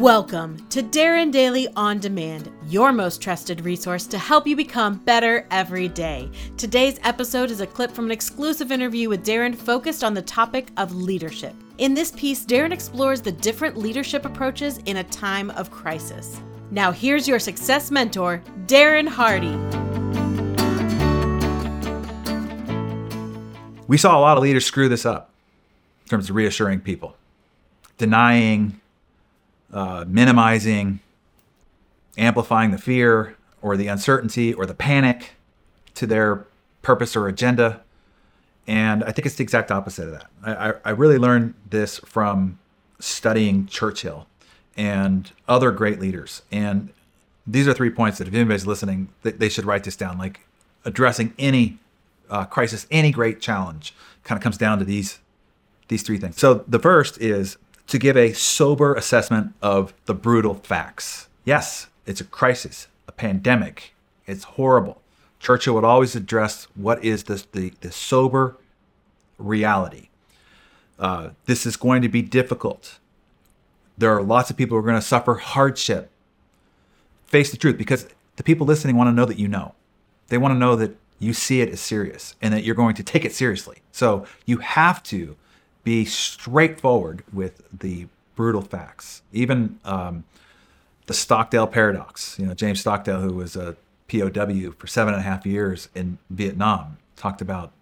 Welcome to Darren Daily On Demand, your most trusted resource to help you become better every day. Today's episode is a clip from an exclusive interview with Darren focused on the topic of leadership. In this piece, Darren explores the different leadership approaches in a time of crisis. Now, here's your success mentor, Darren Hardy. We saw a lot of leaders screw this up in terms of reassuring people, denying, uh, minimizing, amplifying the fear or the uncertainty or the panic to their purpose or agenda. And I think it's the exact opposite of that. I, I, really learned this from studying Churchill and other great leaders. And these are three points that if anybody's listening, they should write this down. Like addressing any uh, crisis, any great challenge, kind of comes down to these these three things. So the first is to give a sober assessment of the brutal facts. Yes, it's a crisis, a pandemic. It's horrible. Churchill would always address what is this, the, the sober reality. Uh, this is going to be difficult. There are lots of people who are going to suffer hardship. Face the truth because the people listening want to know that you know. They want to know that you see it as serious and that you're going to take it seriously. So you have to be straightforward with the brutal facts. Even um, the Stockdale paradox. You know, James Stockdale, who was a POW for seven and a half years in Vietnam, talked about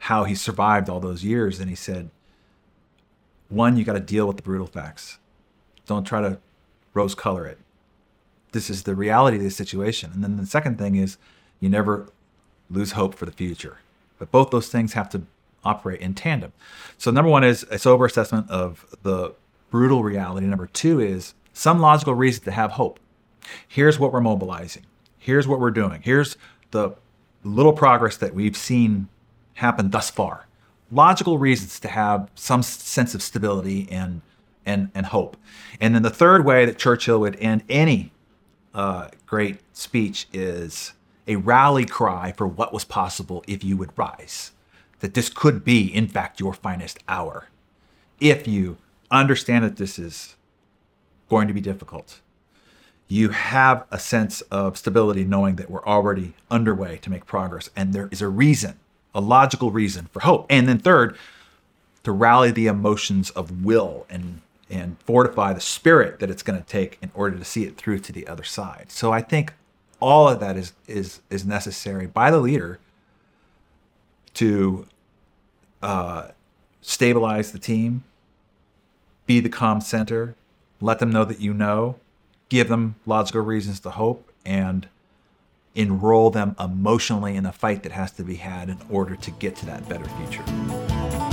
how he survived all those years. And he said, one, you got to deal with the brutal facts. Don't try to rose color it. This is the reality of the situation. And then the second thing is you never lose hope for the future. But both those things have to operate in tandem. So, number one is a sober assessment of the brutal reality. Number two is some logical reason to have hope. Here's what we're mobilizing. Here's what we're doing. Here's the little progress that we've seen happen thus far. Logical reasons to have some sense of stability and and, and hope. And then the third way that Churchill would end any uh, great speech is a rally cry for what was possible if you would rise. That this could be, in fact, your finest hour. If you understand that this is going to be difficult, you have a sense of stability knowing that we're already underway to make progress and there is a reason, a logical reason for hope. And then, third, to rally the emotions of will and and fortify the spirit that it's going to take in order to see it through to the other side. So I think all of that is is is necessary by the leader to uh, stabilize the team, be the calm center, let them know that you know, give them logical reasons to hope, and enroll them emotionally in the fight that has to be had in order to get to that better future.